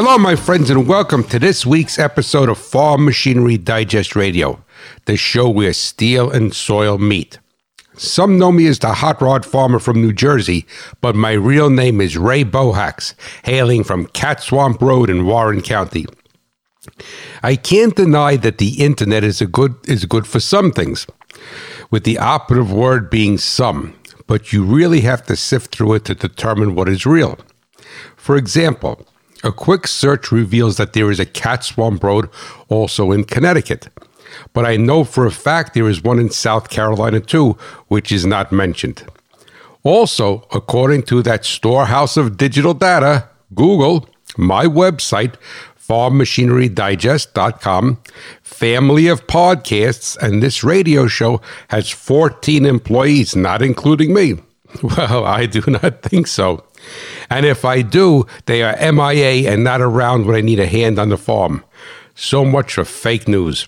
Hello, my friends, and welcome to this week's episode of Farm Machinery Digest Radio, the show where steel and soil meet. Some know me as the hot rod farmer from New Jersey, but my real name is Ray Bohacz, hailing from Cat Swamp Road in Warren County. I can't deny that the internet is a good is good for some things, with the operative word being some, but you really have to sift through it to determine what is real. For example, a quick search reveals that there is a cat swamp road also in Connecticut. But I know for a fact there is one in South Carolina too, which is not mentioned. Also, according to that storehouse of digital data, Google, my website, farmmachinerydigest.com, family of podcasts, and this radio show has 14 employees, not including me. Well, I do not think so. And if I do, they are MIA and not around when I need a hand on the farm. So much for fake news.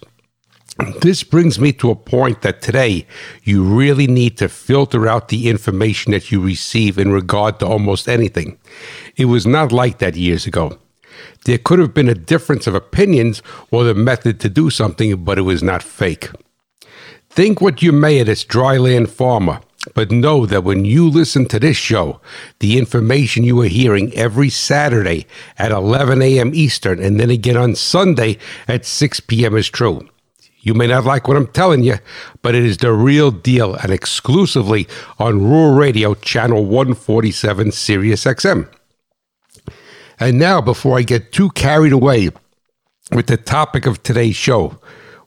This brings me to a point that today you really need to filter out the information that you receive in regard to almost anything. It was not like that years ago. There could have been a difference of opinions or the method to do something, but it was not fake. Think what you may of this dryland farmer but know that when you listen to this show, the information you are hearing every Saturday at 11 a.m. Eastern and then again on Sunday at 6 p.m. is true. You may not like what I'm telling you, but it is the real deal and exclusively on Rural Radio Channel 147 Sirius XM. And now, before I get too carried away with the topic of today's show,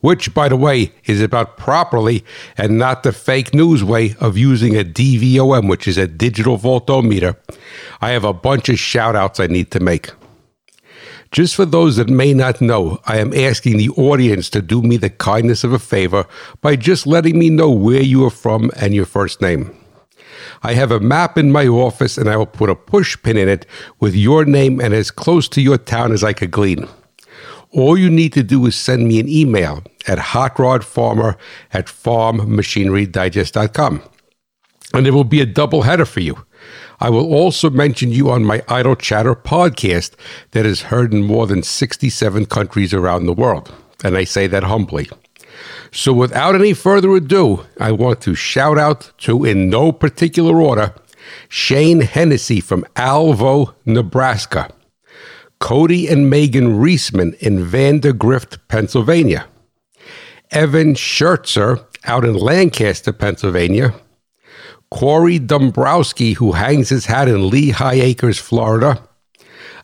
which, by the way, is about properly and not the fake news way of using a DVOM, which is a digital voltometer, I have a bunch of shout outs I need to make. Just for those that may not know, I am asking the audience to do me the kindness of a favor by just letting me know where you are from and your first name. I have a map in my office and I will put a push pin in it with your name and as close to your town as I could glean. All you need to do is send me an email at hotrodfarmer at farmmachinerydigest.com. And there will be a double header for you. I will also mention you on my Idle Chatter podcast that is heard in more than 67 countries around the world. And I say that humbly. So without any further ado, I want to shout out to, in no particular order, Shane Hennessy from Alvo, Nebraska. Cody and Megan Reisman in Vandergrift, Pennsylvania. Evan Schertzer out in Lancaster, Pennsylvania. Corey Dombrowski, who hangs his hat in Lehigh Acres, Florida.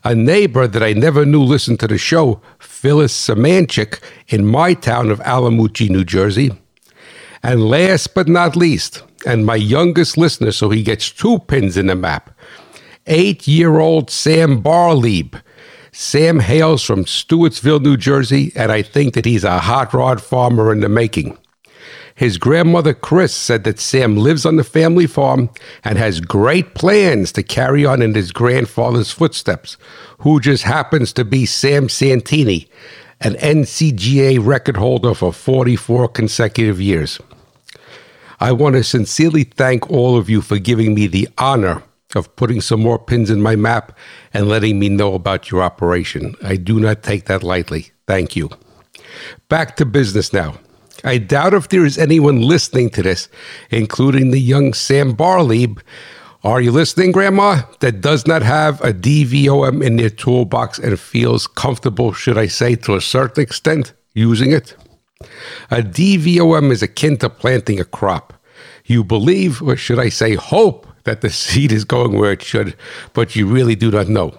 A neighbor that I never knew listened to the show, Phyllis Samanchik, in my town of Allamuchy, New Jersey. And last but not least, and my youngest listener, so he gets two pins in the map, eight year old Sam Barlieb Sam hails from Stewartsville, New Jersey, and I think that he's a hot rod farmer in the making. His grandmother, Chris, said that Sam lives on the family farm and has great plans to carry on in his grandfather's footsteps, who just happens to be Sam Santini, an NCGA record holder for 44 consecutive years. I want to sincerely thank all of you for giving me the honor of putting some more pins in my map and letting me know about your operation. I do not take that lightly. Thank you. Back to business now. I doubt if there is anyone listening to this, including the young Sam Barlieb. Are you listening, Grandma? That does not have a DVOM in their toolbox and feels comfortable, should I say, to a certain extent, using it? A DVOM is akin to planting a crop. You believe, or should I say, hope, that the seed is going where it should, but you really do not know.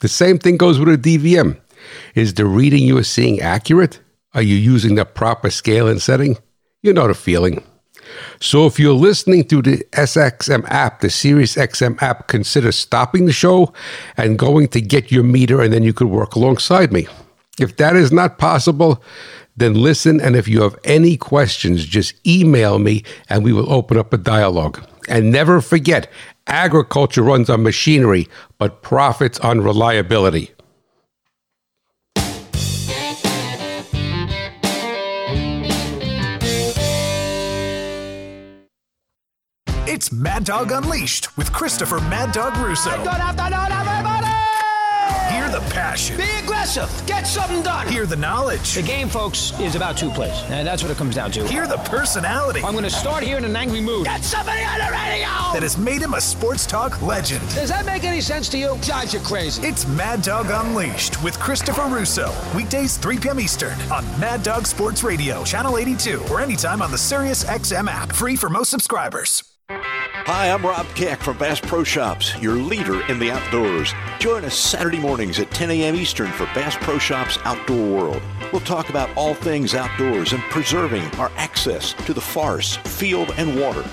The same thing goes with a DVM. Is the reading you are seeing accurate? Are you using the proper scale and setting? You know the feeling. So if you're listening through the SXM app, the Sirius XM app, consider stopping the show and going to get your meter, and then you could work alongside me. If that is not possible, then listen. And if you have any questions, just email me and we will open up a dialogue. And never forget, agriculture runs on machinery, but profits on reliability. It's Mad Dog Unleashed with Christopher Mad Dog Russo. Good afternoon, everybody! The passion. Be aggressive. Get something done. Hear the knowledge. The game, folks, is about two plays. And that's what it comes down to. Hear the personality. I'm going to start here in an angry mood. Get somebody on the radio! That has made him a sports talk legend. Does that make any sense to you? God, you're crazy. It's Mad Dog Unleashed with Christopher Russo. Weekdays, 3 p.m. Eastern on Mad Dog Sports Radio, Channel 82, or anytime on the Sirius XM app. Free for most subscribers. Hi, I'm Rob Keck from Bass Pro Shops, your leader in the outdoors. Join us Saturday mornings at 10 a.m. Eastern for Bass Pro Shops Outdoor World. We'll talk about all things outdoors and preserving our access to the forest, field, and water.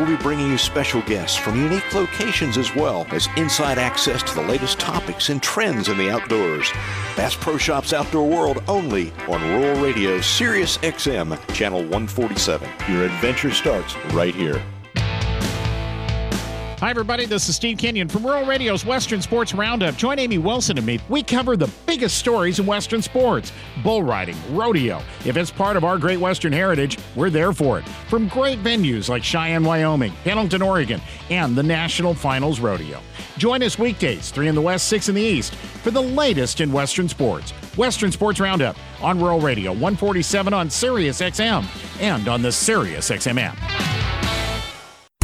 We'll be bringing you special guests from unique locations as well as inside access to the latest topics and trends in the outdoors. Bass Pro Shops Outdoor World only on Rural Radio Sirius XM, Channel 147. Your adventure starts right here. Hi, everybody. This is Steve Kenyon from Rural Radio's Western Sports Roundup. Join Amy Wilson and me. We cover the biggest stories in Western sports bull riding, rodeo. If it's part of our great Western heritage, we're there for it. From great venues like Cheyenne, Wyoming, Pendleton, Oregon, and the National Finals Rodeo. Join us weekdays, 3 in the West, 6 in the East, for the latest in Western sports. Western Sports Roundup on Rural Radio, 147 on Sirius XM and on the Sirius XM app.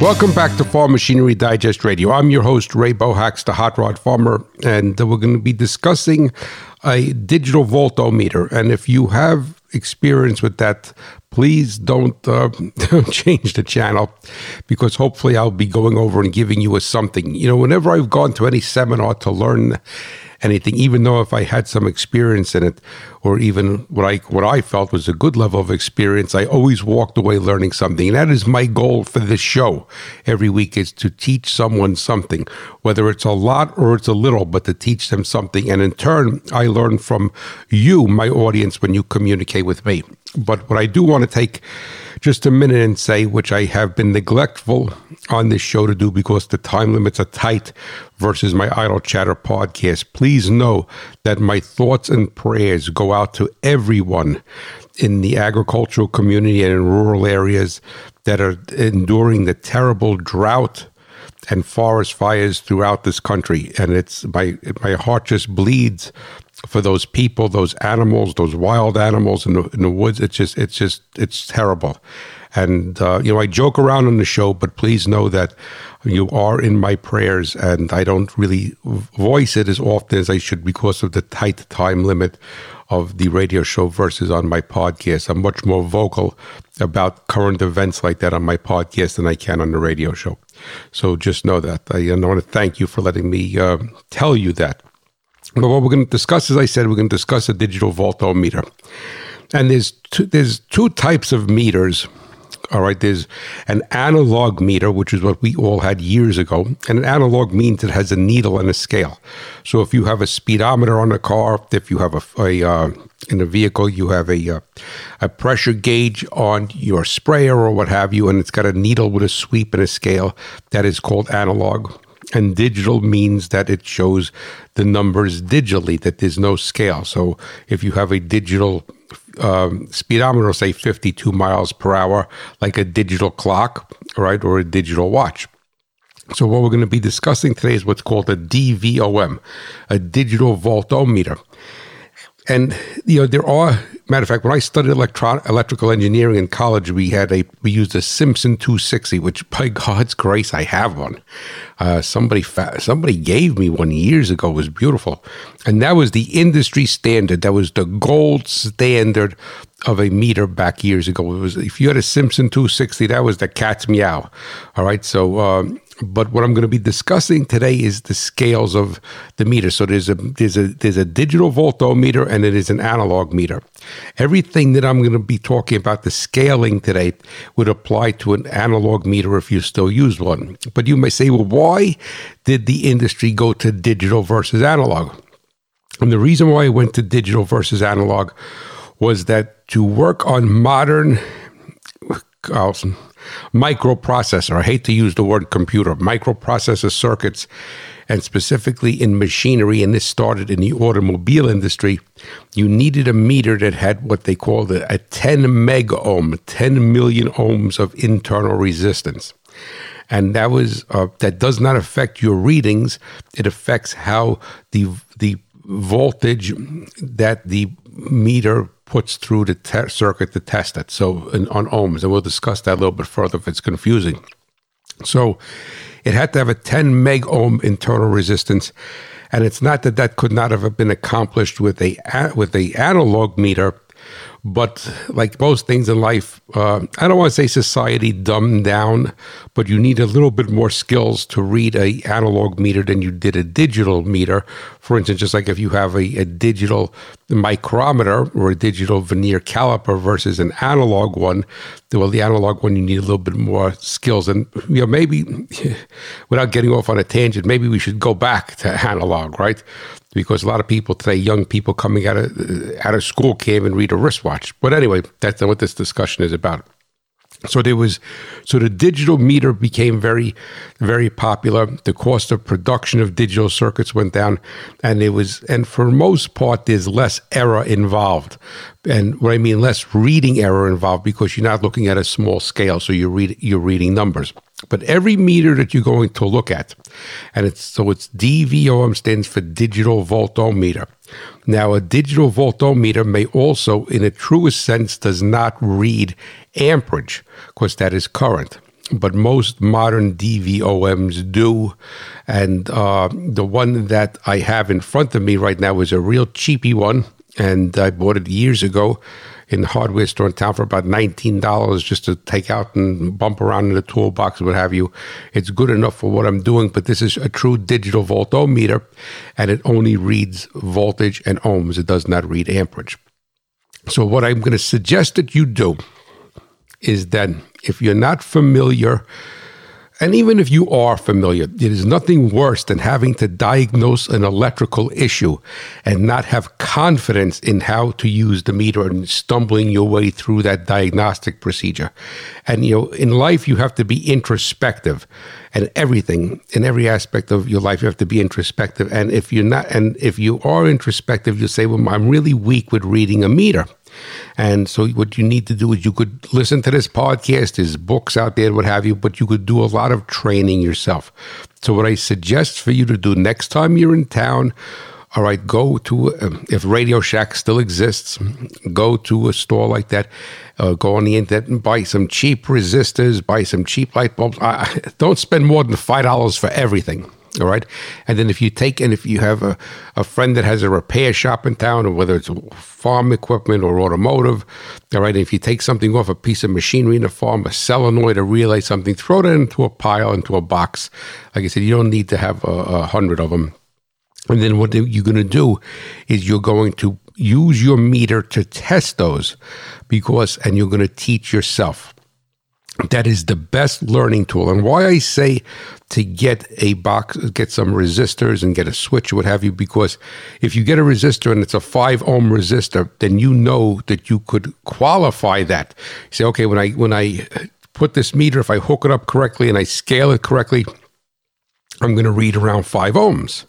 Welcome back to Farm Machinery Digest Radio. I'm your host, Ray Bohacz, the Hot Rod Farmer, and we're going to be discussing a digital voltometer. And if you have experience with that, please don't uh, change the channel because hopefully I'll be going over and giving you a something. You know, whenever I've gone to any seminar to learn anything, even though if I had some experience in it, or even what I what I felt was a good level of experience, I always walked away learning something. And that is my goal for this show every week is to teach someone something, whether it's a lot or it's a little, but to teach them something. And in turn, I learn from you, my audience, when you communicate with me. But what I do want to take just a minute and say, which I have been neglectful on this show to do because the time limits are tight versus my Idle Chatter podcast. Please know that my thoughts and prayers go out to everyone in the agricultural community and in rural areas that are enduring the terrible drought and forest fires throughout this country. And it's my my heart just bleeds for those people, those animals, those wild animals in the, in the woods. It's just, it's just, it's terrible. And, uh, you know, I joke around on the show, but please know that you are in my prayers and I don't really voice it as often as I should because of the tight time limit of the radio show versus on my podcast. I'm much more vocal about current events like that on my podcast than I can on the radio show. So just know that. I, I want to thank you for letting me uh, tell you that. But what we're going to discuss, as I said, we're going to discuss a digital voltometer. And there's two, there's two types of meters. All right, there's an analog meter, which is what we all had years ago. And an analog means it has a needle and a scale. So if you have a speedometer on a car, if you have a, a uh, in a vehicle, you have a uh, a pressure gauge on your sprayer or what have you, and it's got a needle with a sweep and a scale. That is called analog. And digital means that it shows the numbers digitally, that there's no scale. So if you have a digital um, speedometer, say 52 miles per hour, like a digital clock, right, or a digital watch. So what we're going to be discussing today is what's called a DVOM, a digital voltometer. And you know there are matter of fact when I studied electrical engineering in college we had a we used a Simpson 260 which by God's grace I have one. Uh, somebody fa- somebody gave me one years ago it was beautiful, and that was the industry standard. That was the gold standard of a meter back years ago. It was if you had a Simpson 260 that was the cat's meow. All right, so. Um, But what I'm going to be discussing today is the scales of the meter. So there's a there's a there's a digital voltometer and it is an analog meter. Everything that I'm going to be talking about the scaling today would apply to an analog meter if you still use one. But you may say, well, why did the industry go to digital versus analog? And the reason why I went to digital versus analog was that to work on modern microprocessor, I hate to use the word computer, microprocessor circuits, and specifically in machinery, and this started in the automobile industry, you needed a meter that had what they called a, a 10 mega ohm, 10 million ohms of internal resistance. And that was uh, that does not affect your readings. It affects how the the voltage that the meter puts through the te- circuit to test it. So in, on ohms, and we'll discuss that a little bit further if it's confusing. So it had to have a 10 meg ohm internal resistance, and it's not that that could not have been accomplished with a with a analog meter but like most things in life, uh, I don't want to say society dumbed down, but you need a little bit more skills to read a analog meter than you did a digital meter. For instance, just like if you have a, a digital micrometer or a digital vernier caliper versus an analog one, well, the analog one you need a little bit more skills. And you know, maybe without getting off on a tangent, maybe we should go back to analog, right? because a lot of people today, young people coming out of out of school, can't even read a wristwatch. But anyway, that's not what this discussion is about. So there was, so the digital meter became very, very popular. The cost of production of digital circuits went down, and it was, and for most part, there's less error involved. And what I mean, less reading error involved because you're not looking at a small scale, so you read you're reading numbers. But every meter that you're going to look at, and it's so it's DVOM stands for digital voltometer. Now, a digital voltometer may also, in a truest sense, does not read amperage, because that is current. But most modern DVOMs do. And uh, the one that I have in front of me right now is a real cheapy one. And I bought it years ago in the hardware store in town for about $19 just to take out and bump around in the toolbox, what have you. It's good enough for what I'm doing, but this is a true digital voltometer and it only reads voltage and ohms. It does not read amperage. So, what I'm going to suggest that you do is that if you're not familiar and even if you are familiar, it is nothing worse than having to diagnose an electrical issue and not have confidence in how to use the meter and stumbling your way through that diagnostic procedure. And, you know, in life, you have to be introspective and everything, in every aspect of your life, you have to be introspective. And if you're not, and if you are introspective, you say, well, I'm really weak with reading a meter. And so, what you need to do is you could listen to this podcast, there's books out there, what have you, but you could do a lot of training yourself. So, what I suggest for you to do next time you're in town, all right, go to, um, if Radio Shack still exists, go to a store like that, uh, go on the internet and buy some cheap resistors, buy some cheap light bulbs. Uh, don't spend more than $5 for everything. All right. And then if you take, and if you have a, a friend that has a repair shop in town, or whether it's farm equipment or automotive, all right, if you take something off a piece of machinery in the farm, a solenoid, a relay, something, throw that into a pile, into a box. Like I said, you don't need to have a, a hundred of them. And then what you're going to do is you're going to use your meter to test those because, and you're going to teach yourself that is the best learning tool. And why I say to get a box, get some resistors and get a switch, what have you, because if you get a resistor and it's a five ohm resistor, then you know that you could qualify that. You say, okay, when I when I put this meter, if I hook it up correctly and I scale it correctly, I'm going to read around five ohms.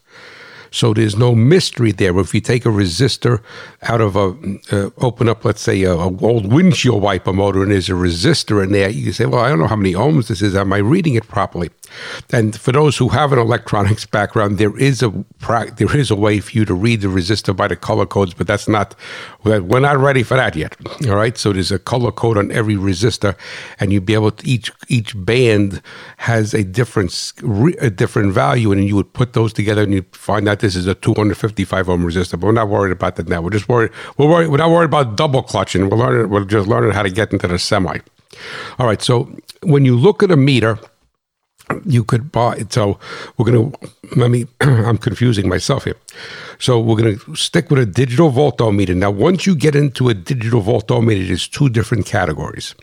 So there's no mystery there. If you take a resistor out of a, uh, open up, let's say, a, a, old windshield wiper motor, and there's a resistor in there, you can say, well, I don't know how many ohms this is. Am I reading it properly? And for those who have an electronics background, there is a there is a way for you to read the resistor by the color codes, but that's not we're not ready for that yet. All right, so there's a color code on every resistor, and you'd be able to each each band has a different a different value, and you would put those together, and you find out this is a 255 ohm resistor. But we're not worried about that now. We're just worried. We're worried. We're not worried about double clutching. We're learning. We're just learning how to get into the semi. All right. So when you look at a meter you could buy. So we're going to, let me, I'm confusing myself here. So we're going to stick with a digital voltometer. Now, once you get into a digital voltometer, there's two different categories.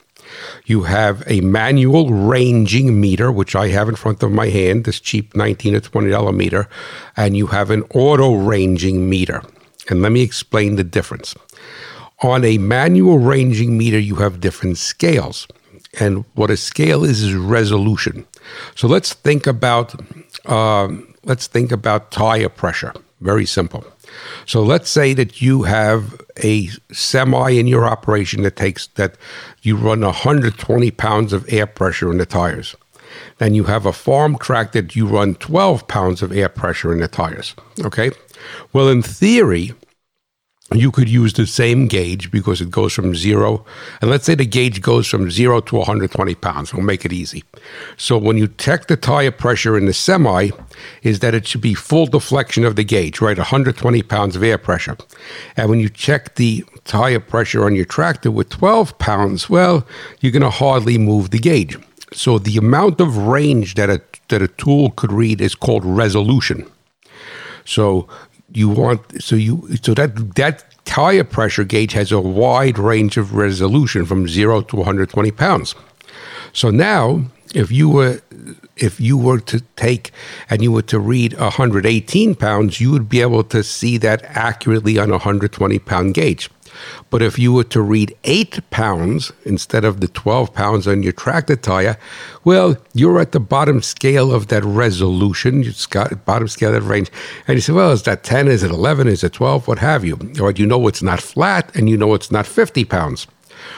You have a manual ranging meter, which I have in front of my hand, this cheap 19 or $20 meter, and you have an auto ranging meter. And let me explain the difference. On a manual ranging meter, you have different scales. And what a scale is is resolution. So let's think about uh, let's think about tire pressure. Very simple. So let's say that you have a semi in your operation that takes that you run 120 pounds of air pressure in the tires. Then you have a farm track that you run 12 pounds of air pressure in the tires. Okay. Well, in theory, you could use the same gauge because it goes from zero. And let's say the gauge goes from zero to 120 pounds. We'll make it easy. So when you check the tire pressure in the semi, is that it should be full deflection of the gauge, right? 120 pounds of air pressure. And when you check the tire pressure on your tractor with 12 pounds, well, you're going to hardly move the gauge. So the amount of range that a, that a tool could read is called resolution. So you want so you so that that tire pressure gauge has a wide range of resolution from zero to 120 pounds. So now, if you were if you were to take and you were to read 118 pounds, you would be able to see that accurately on a 120 pound gauge. But if you were to read eight pounds instead of the 12 pounds on your tractor tire, well, you're at the bottom scale of that resolution. It's got bottom scale of that range. And you say, well, is that 10? Is it 11? Is it 12? What have you? Or you know it's not flat and you know it's not 50 pounds.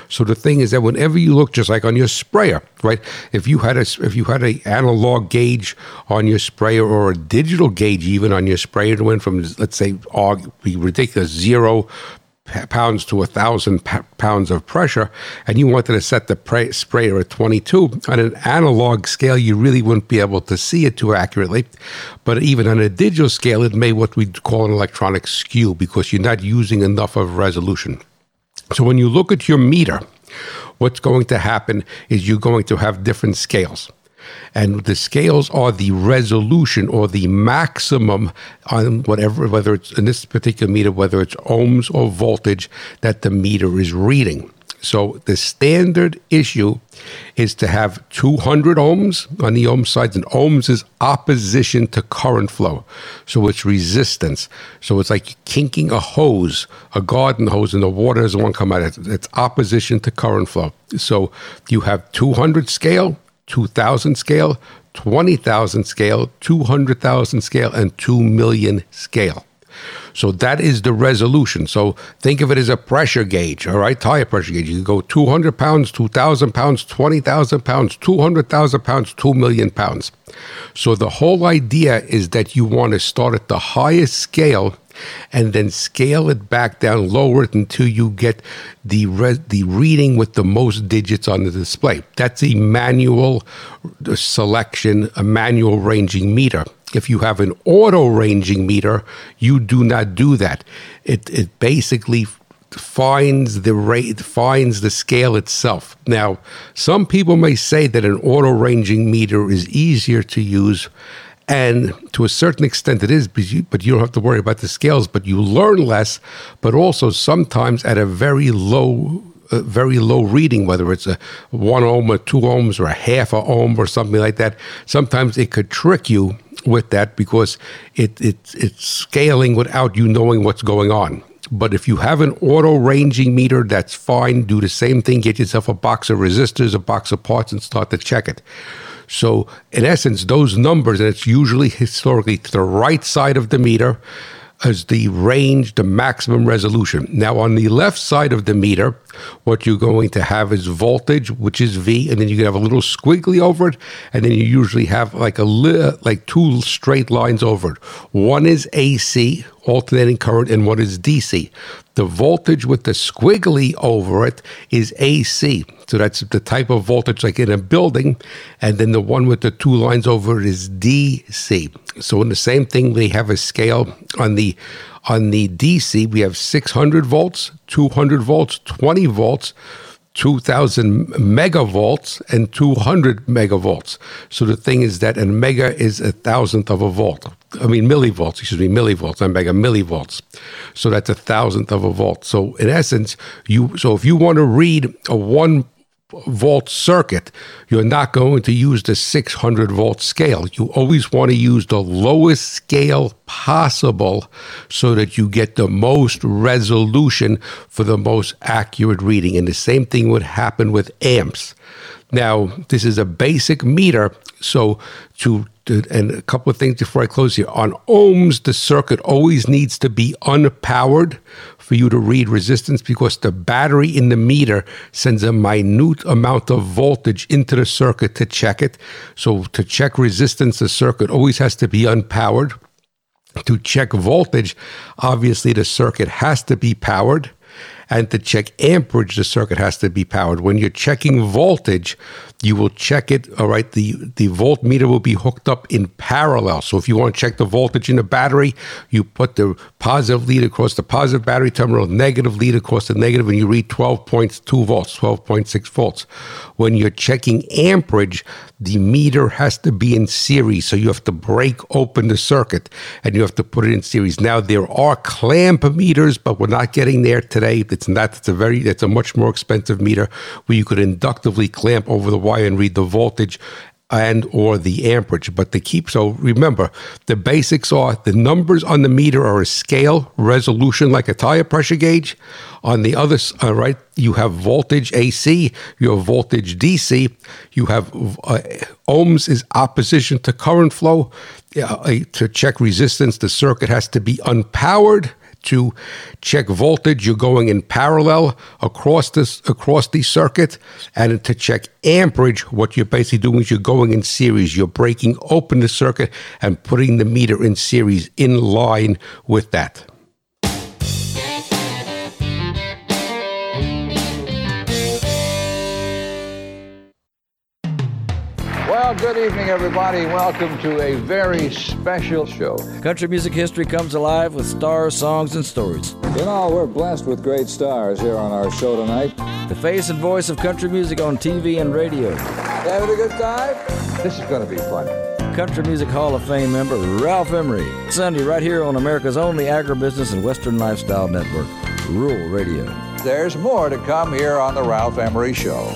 So the thing is that whenever you look, just like on your sprayer, right? If you had a if you had an analog gauge on your sprayer or a digital gauge even on your sprayer, it went from let's say be ridiculous zero pounds to a thousand pounds of pressure, and you wanted to set the sprayer at 22, on an analog scale, you really wouldn't be able to see it too accurately. But even on a digital scale, it may what we call an electronic skew because you're not using enough of resolution. So when you look at your meter, what's going to happen is you're going to have different scales. And the scales are the resolution or the maximum on whatever, whether it's in this particular meter, whether it's ohms or voltage that the meter is reading. So the standard issue is to have 200 ohms on the ohm side, and ohms is opposition to current flow. So it's resistance. So it's like kinking a hose, a garden hose, and the water doesn't want to come out. It's opposition to current flow. So you have 200 scale 2,000 scale, 20,000 scale, 200,000 scale, and 2 million scale. So that is the resolution. So think of it as a pressure gauge, all right? Tire pressure gauge. You can go 200 pounds, 2,000 pounds, 20,000 pounds, 200,000 pounds, 2 million pounds. So the whole idea is that you want to start at the highest scale and then scale it back down, lower it until you get the re- the reading with the most digits on the display. That's a manual uh, selection, a manual ranging meter. If you have an auto ranging meter, you do not do that. It it basically finds the rate finds the scale itself. Now, some people may say that an auto ranging meter is easier to use and to a certain extent, it is, but you, don't have to worry about the scales, but you learn less, but also sometimes at a very low a very low reading, whether it's a one ohm or two ohms or a half a ohm or something like that. Sometimes it could trick you with that because it, it it's scaling without you knowing what's going on. But if you have an auto ranging meter, that's fine. Do the same thing. Get yourself a box of resistors, a box of parts, and start to check it. So, in essence, those numbers, and it's usually historically to the right side of the meter, as the range, the maximum resolution. Now, on the left side of the meter, what you're going to have is voltage, which is V, and then you can have a little squiggly over it, and then you usually have like a li- like two straight lines over it. One is AC, alternating current, and one is DC. The voltage with the squiggly over it is AC. So that's the type of voltage like in a building. And then the one with the two lines over it is DC. So in the same thing, we have a scale on the on the DC, we have 600 volts, 200 volts, 20 volts, 2000 megavolts and 200 megavolts. So the thing is that a mega is a thousandth of a volt. I mean millivolts, excuse me, millivolts, and mega millivolts. So that's a thousandth of a volt. So in essence, you so if you want to read a one volt circuit, you're not going to use the 600 volt scale. You always want to use the lowest scale possible so that you get the most resolution for the most accurate reading. And the same thing would happen with amps. Now, this is a basic meter, so to and a couple of things before I close here. On ohms, the circuit always needs to be unpowered for you to read resistance because the battery in the meter sends a minute amount of voltage into the circuit to check it. So to check resistance, the circuit always has to be unpowered. To check voltage, obviously the circuit has to be powered. And to check amperage, the circuit has to be powered. When you're checking voltage, you will check it. All right, the the voltmeter will be hooked up in parallel. So if you want to check the voltage in the battery, you put the positive lead across the positive battery terminal, negative lead across the negative, and you read 12.2 volts, 12.6 volts. When you're checking amperage, the meter has to be in series. So you have to break open the circuit and you have to put it in series. Now there are clamp meters, but we're not getting there today. It's not. It's a very. It's a much more expensive meter where you could inductively clamp over the wire and read the voltage and or the amperage but to keep so remember the basics are the numbers on the meter are a scale resolution like a tire pressure gauge on the other uh, right you have voltage ac you have voltage dc you have uh, ohms is opposition to current flow uh, to check resistance the circuit has to be unpowered to check voltage, you're going in parallel across this across the circuit, and to check amperage, what you're basically doing is you're going in series. You're breaking open the circuit and putting the meter in series in line with that. Good evening, everybody. Welcome to a very special show. Country music history comes alive with stars, songs, and stories. You know, we're blessed with great stars here on our show tonight. The face and voice of country music on TV and radio. Having a good time? This is going to be fun. Country Music Hall of Fame member Ralph Emery. Sunday, right here on America's only agribusiness and Western lifestyle network, Rural Radio. There's more to come here on The Ralph Emery Show.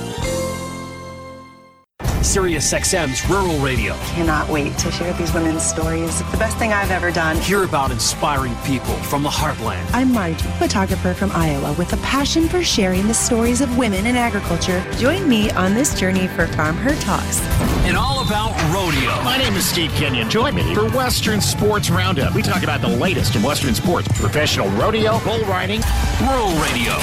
SiriusXM's Rural Radio. Cannot wait to share these women's stories. The best thing I've ever done. Hear about inspiring people from the heartland. I'm Marji, photographer from Iowa with a passion for sharing the stories of women in agriculture. Join me on this journey for Farm Her Talks. And all about rodeo. My name is Steve Kenyon. Join me for Western Sports Roundup. We talk about the latest in Western sports, professional rodeo, bull riding. Rural Radio,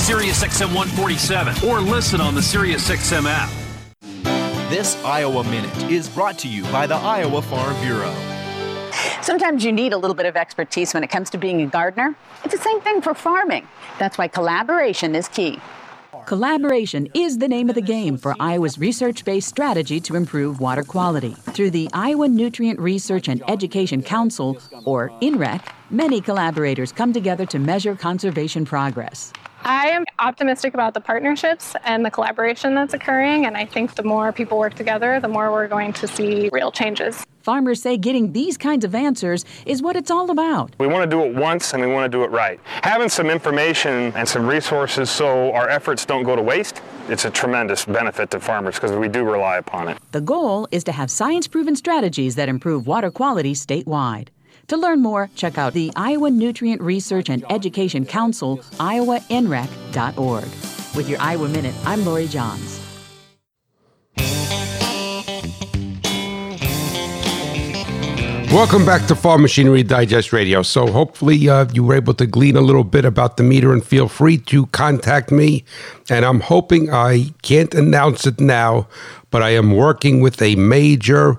SiriusXM 147, or listen on the SiriusXM app. This Iowa Minute is brought to you by the Iowa Farm Bureau. Sometimes you need a little bit of expertise when it comes to being a gardener. It's the same thing for farming. That's why collaboration is key. Collaboration is the name of the game for Iowa's research based strategy to improve water quality. Through the Iowa Nutrient Research and Education Council, or INREC, many collaborators come together to measure conservation progress. I am optimistic about the partnerships and the collaboration that's occurring, and I think the more people work together, the more we're going to see real changes. Farmers say getting these kinds of answers is what it's all about. We want to do it once and we want to do it right. Having some information and some resources so our efforts don't go to waste, it's a tremendous benefit to farmers because we do rely upon it. The goal is to have science proven strategies that improve water quality statewide. To learn more, check out the Iowa Nutrient Research and Education Council, iowanrec.org. With your Iowa Minute, I'm Lori Johns. Welcome back to Farm Machinery Digest Radio. So, hopefully, uh, you were able to glean a little bit about the meter and feel free to contact me. And I'm hoping I can't announce it now, but I am working with a major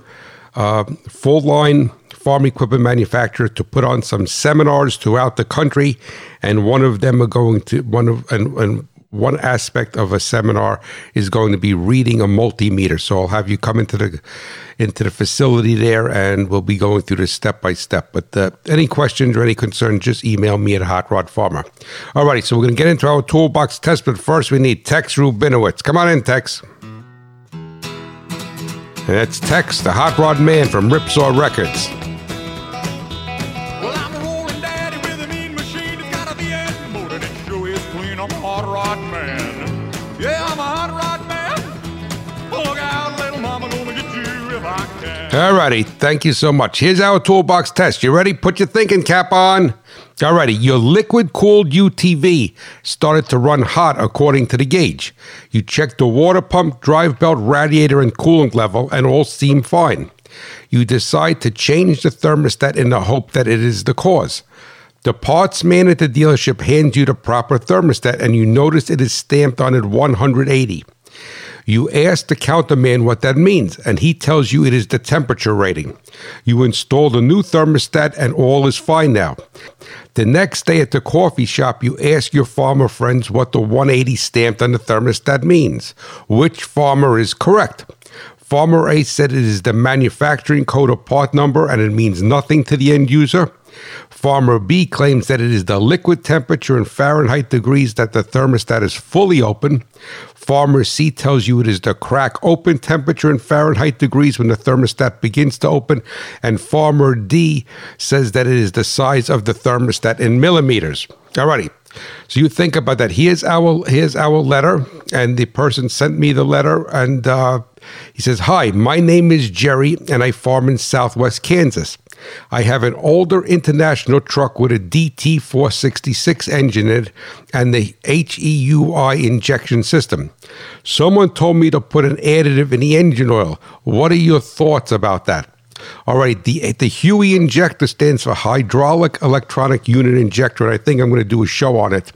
uh, full line farm equipment manufacturer to put on some seminars throughout the country. And one of them are going to, one of, and, and one aspect of a seminar is going to be reading a multimeter. So I'll have you come into the into the facility there, and we'll be going through this step by step. But uh, any questions or any concerns, just email me at Hot Rod Farmer. All righty, so we're going to get into our toolbox test, but first we need Tex Rubinowitz. Come on in, Tex. And that's Tex, the Hot Rod Man from Ripsaw Records. Alrighty, thank you so much. Here's our toolbox test. You ready? Put your thinking cap on. Alrighty, your liquid cooled UTV started to run hot according to the gauge. You checked the water pump, drive belt, radiator, and coolant level, and all seem fine. You decide to change the thermostat in the hope that it is the cause. The parts man at the dealership hands you the proper thermostat, and you notice it is stamped on at 180. You ask the counterman what that means, and he tells you it is the temperature rating. You install the new thermostat, and all is fine now. The next day at the coffee shop, you ask your farmer friends what the 180 stamped on the thermostat means. Which farmer is correct? Farmer A said it is the manufacturing code or part number and it means nothing to the end user. Farmer B claims that it is the liquid temperature in Fahrenheit degrees that the thermostat is fully open. Farmer C tells you it is the crack open temperature in Fahrenheit degrees when the thermostat begins to open. And Farmer D says that it is the size of the thermostat in millimeters. Alrighty. So you think about that. Here's our here's our letter, and the person sent me the letter, and uh, he says, "Hi, my name is Jerry, and I farm in Southwest Kansas. I have an older international truck with a DT 466 engine in it and the HEUI injection system. Someone told me to put an additive in the engine oil. What are your thoughts about that? All right, the the HEUI injector stands for hydraulic electronic unit injector, and I think I'm going to do a show on it.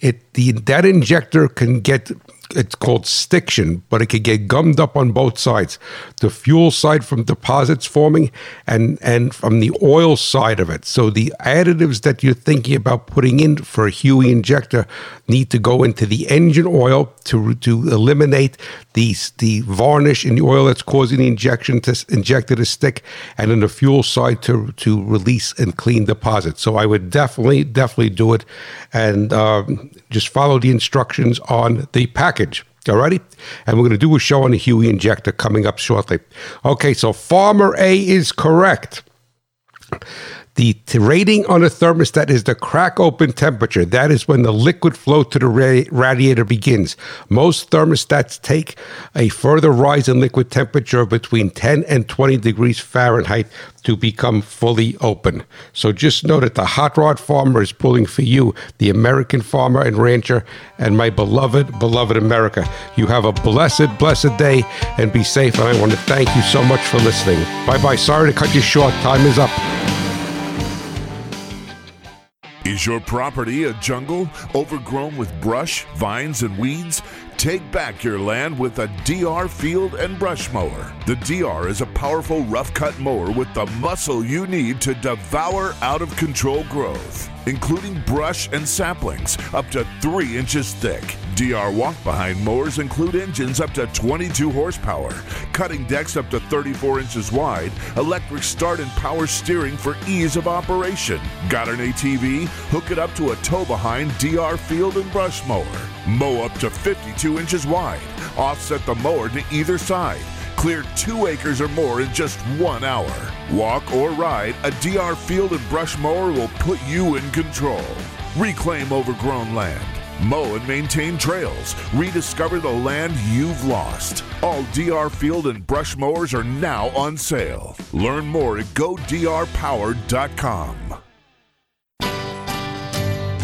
It the that injector can get it's called stiction, but it could get gummed up on both sides. The fuel side from deposits forming and and from the oil side of it. So the additives that you're thinking about putting in for a HEUI injector need to go into the engine oil to to eliminate the the varnish in the oil that's causing the injection to inject it to stick, and then the fuel side to to release and clean deposits. So I would definitely definitely do it, and um, just follow the instructions on the package. Alrighty? And we're going to do a show on the HEUI injector coming up shortly. Okay, so Farmer A is correct. The rating on a thermostat is the crack open temperature. That is when the liquid flow to the ra- radiator begins. Most thermostats take a further rise in liquid temperature of between 10 and 20 degrees Fahrenheit to become fully open. So just know that the hot rod farmer is pulling for you, the American farmer and rancher, and my beloved, beloved America. You have a blessed, blessed day and be safe. And I want to thank you so much for listening. Bye bye. Sorry to cut you short. Time is up. Is your property a jungle overgrown with brush, vines, and weeds? Take back your land with a DR Field and Brush Mower. The DR is a powerful rough cut mower with the muscle you need to devour out of control growth, including brush and saplings up to 3 inches thick. DR walk behind mowers include engines up to 22 horsepower, cutting decks up to 34 inches wide, electric start and power steering for ease of operation. Got an ATV? Hook it up to a tow behind DR Field and Brush Mower. Mow up to 52 inches wide. Offset the mower to either side. Clear two acres or more in just one hour. Walk or ride, a DR Field and Brush Mower will put you in control. Reclaim overgrown land. Mow and maintain trails. Rediscover the land you've lost. All DR Field and Brush Mowers are now on sale. Learn more at godrpower.com.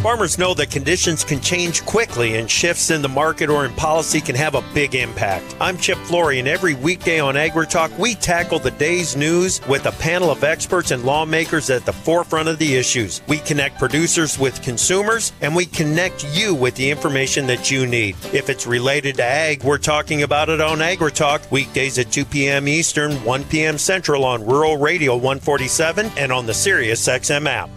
Farmers know that conditions can change quickly and shifts in the market or in policy can have a big impact. I'm Chip Flory, and every weekday on AgriTalk, we tackle the day's news with a panel of experts and lawmakers at the forefront of the issues. We connect producers with consumers, and we connect you with the information that you need. If it's related to ag, we're talking about it on AgriTalk, weekdays at 2 p.m. Eastern, 1 p.m. Central on Rural Radio 147 and on the Sirius XM app.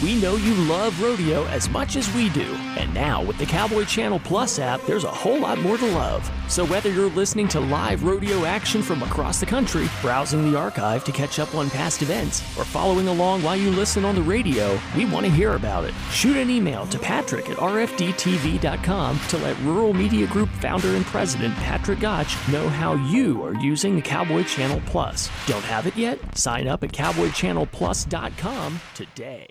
We know you love rodeo as much as we do. And now, with the Cowboy Channel Plus app, there's a whole lot more to love. So whether you're listening to live rodeo action from across the country, browsing the archive to catch up on past events, or following along while you listen on the radio, we want to hear about it. Shoot an email to patrick at rfdtv.com to let Rural Media Group founder and president Patrick Gottsch know how you are using the Cowboy Channel Plus. Don't have it yet? Sign up at cowboychannelplus.com today.